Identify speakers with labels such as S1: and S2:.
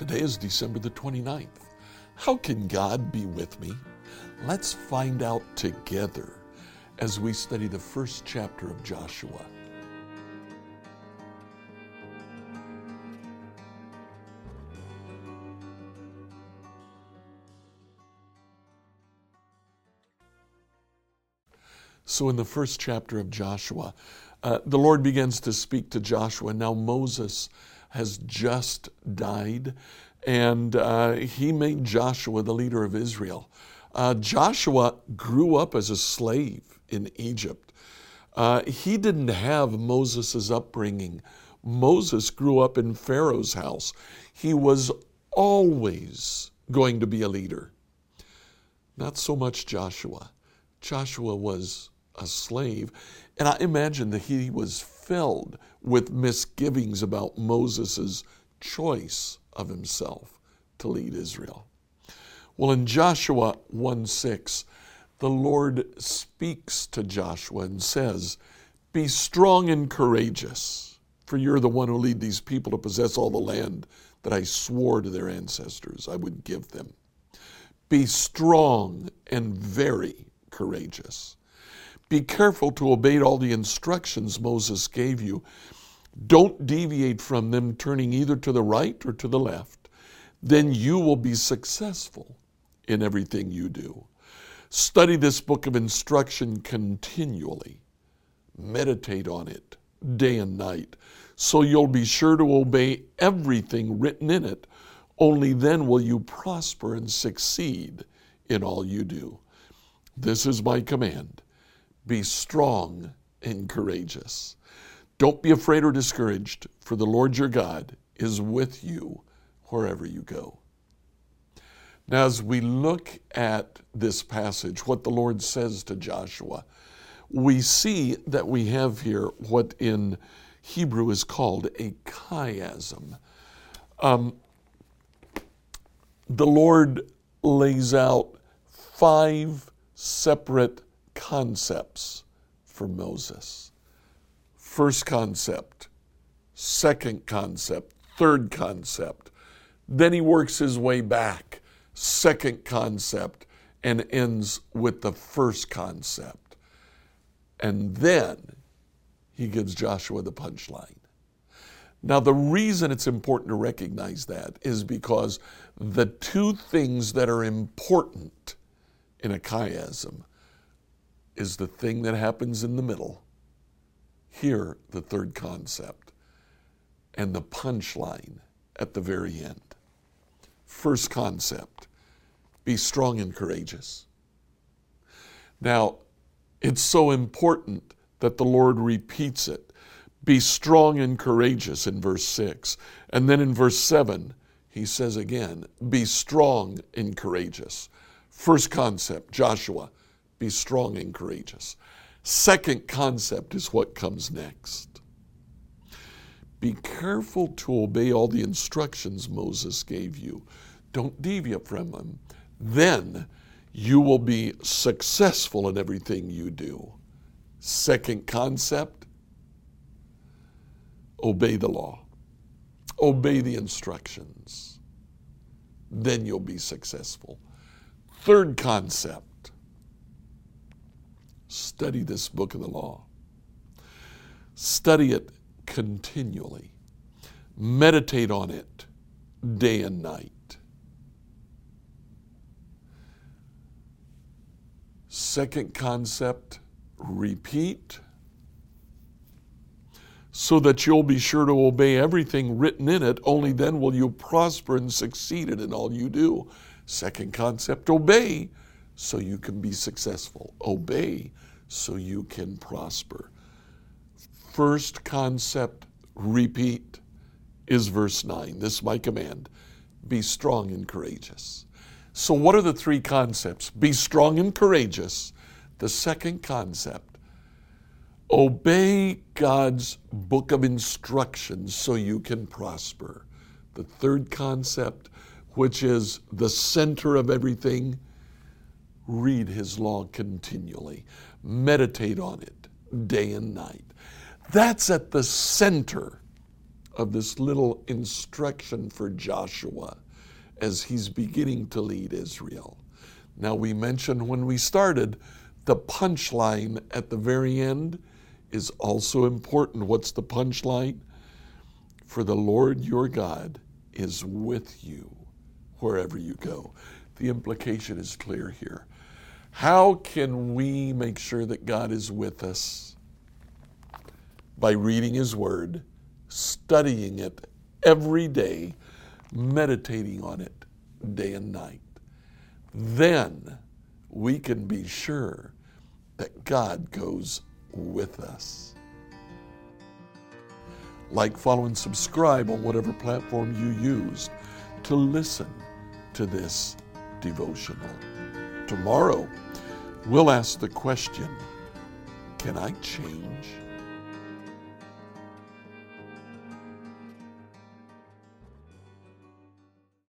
S1: Today is December the 29th. How can God be with me? Let's find out together as we study the first chapter of Joshua. So, in the first chapter of Joshua, uh, the Lord begins to speak to Joshua. Now, Moses has just died. And uh, he made Joshua the leader of Israel. Uh, Joshua grew up as a slave in Egypt. Uh, he didn't have Moses' upbringing. Moses grew up in Pharaoh's house. He was always going to be a leader. Not so much Joshua. Joshua was a slave. And I imagine that he was filled with misgivings about Moses' choice of himself to lead Israel. Well, in Joshua 1 6, the Lord speaks to Joshua and says, Be strong and courageous, for you're the one who lead these people to possess all the land that I swore to their ancestors I would give them. Be strong and very courageous. Be careful to obey all the instructions Moses gave you. Don't deviate from them, turning either to the right or to the left. Then you will be successful in everything you do. Study this book of instruction continually. Meditate on it day and night, so you'll be sure to obey everything written in it. Only then will you prosper and succeed in all you do. This is my command be strong and courageous. Don't be afraid or discouraged, for the Lord your God is with you wherever you go. Now, as we look at this passage, what the Lord says to Joshua, we see that we have here what in Hebrew is called a chiasm. Um, the Lord lays out five separate concepts for Moses. First concept, second concept, third concept. Then he works his way back, second concept, and ends with the first concept. And then he gives Joshua the punchline. Now, the reason it's important to recognize that is because the two things that are important in a chiasm is the thing that happens in the middle. Here, the third concept, and the punchline at the very end. First concept be strong and courageous. Now, it's so important that the Lord repeats it. Be strong and courageous in verse 6. And then in verse 7, he says again, Be strong and courageous. First concept, Joshua, be strong and courageous. Second concept is what comes next. Be careful to obey all the instructions Moses gave you. Don't deviate from them. Then you will be successful in everything you do. Second concept obey the law, obey the instructions. Then you'll be successful. Third concept Study this book of the law. Study it continually. Meditate on it day and night. Second concept repeat so that you'll be sure to obey everything written in it. Only then will you prosper and succeed in all you do. Second concept obey so you can be successful. Obey so you can prosper. First concept, repeat, is verse 9. This is my command be strong and courageous. So, what are the three concepts? Be strong and courageous. The second concept, obey God's book of instructions so you can prosper. The third concept, which is the center of everything, read his law continually, meditate on it day and night. That's at the center of this little instruction for Joshua as he's beginning to lead Israel. Now, we mentioned when we started, the punchline at the very end is also important. What's the punchline? For the Lord your God is with you wherever you go the implication is clear here. How can we make sure that God is with us? By reading His Word, studying it every day, meditating on it day and night. Then we can be sure that God goes with us. Like, follow, and subscribe on whatever platform you used to listen to this devotional. Tomorrow, we'll ask the question Can I change?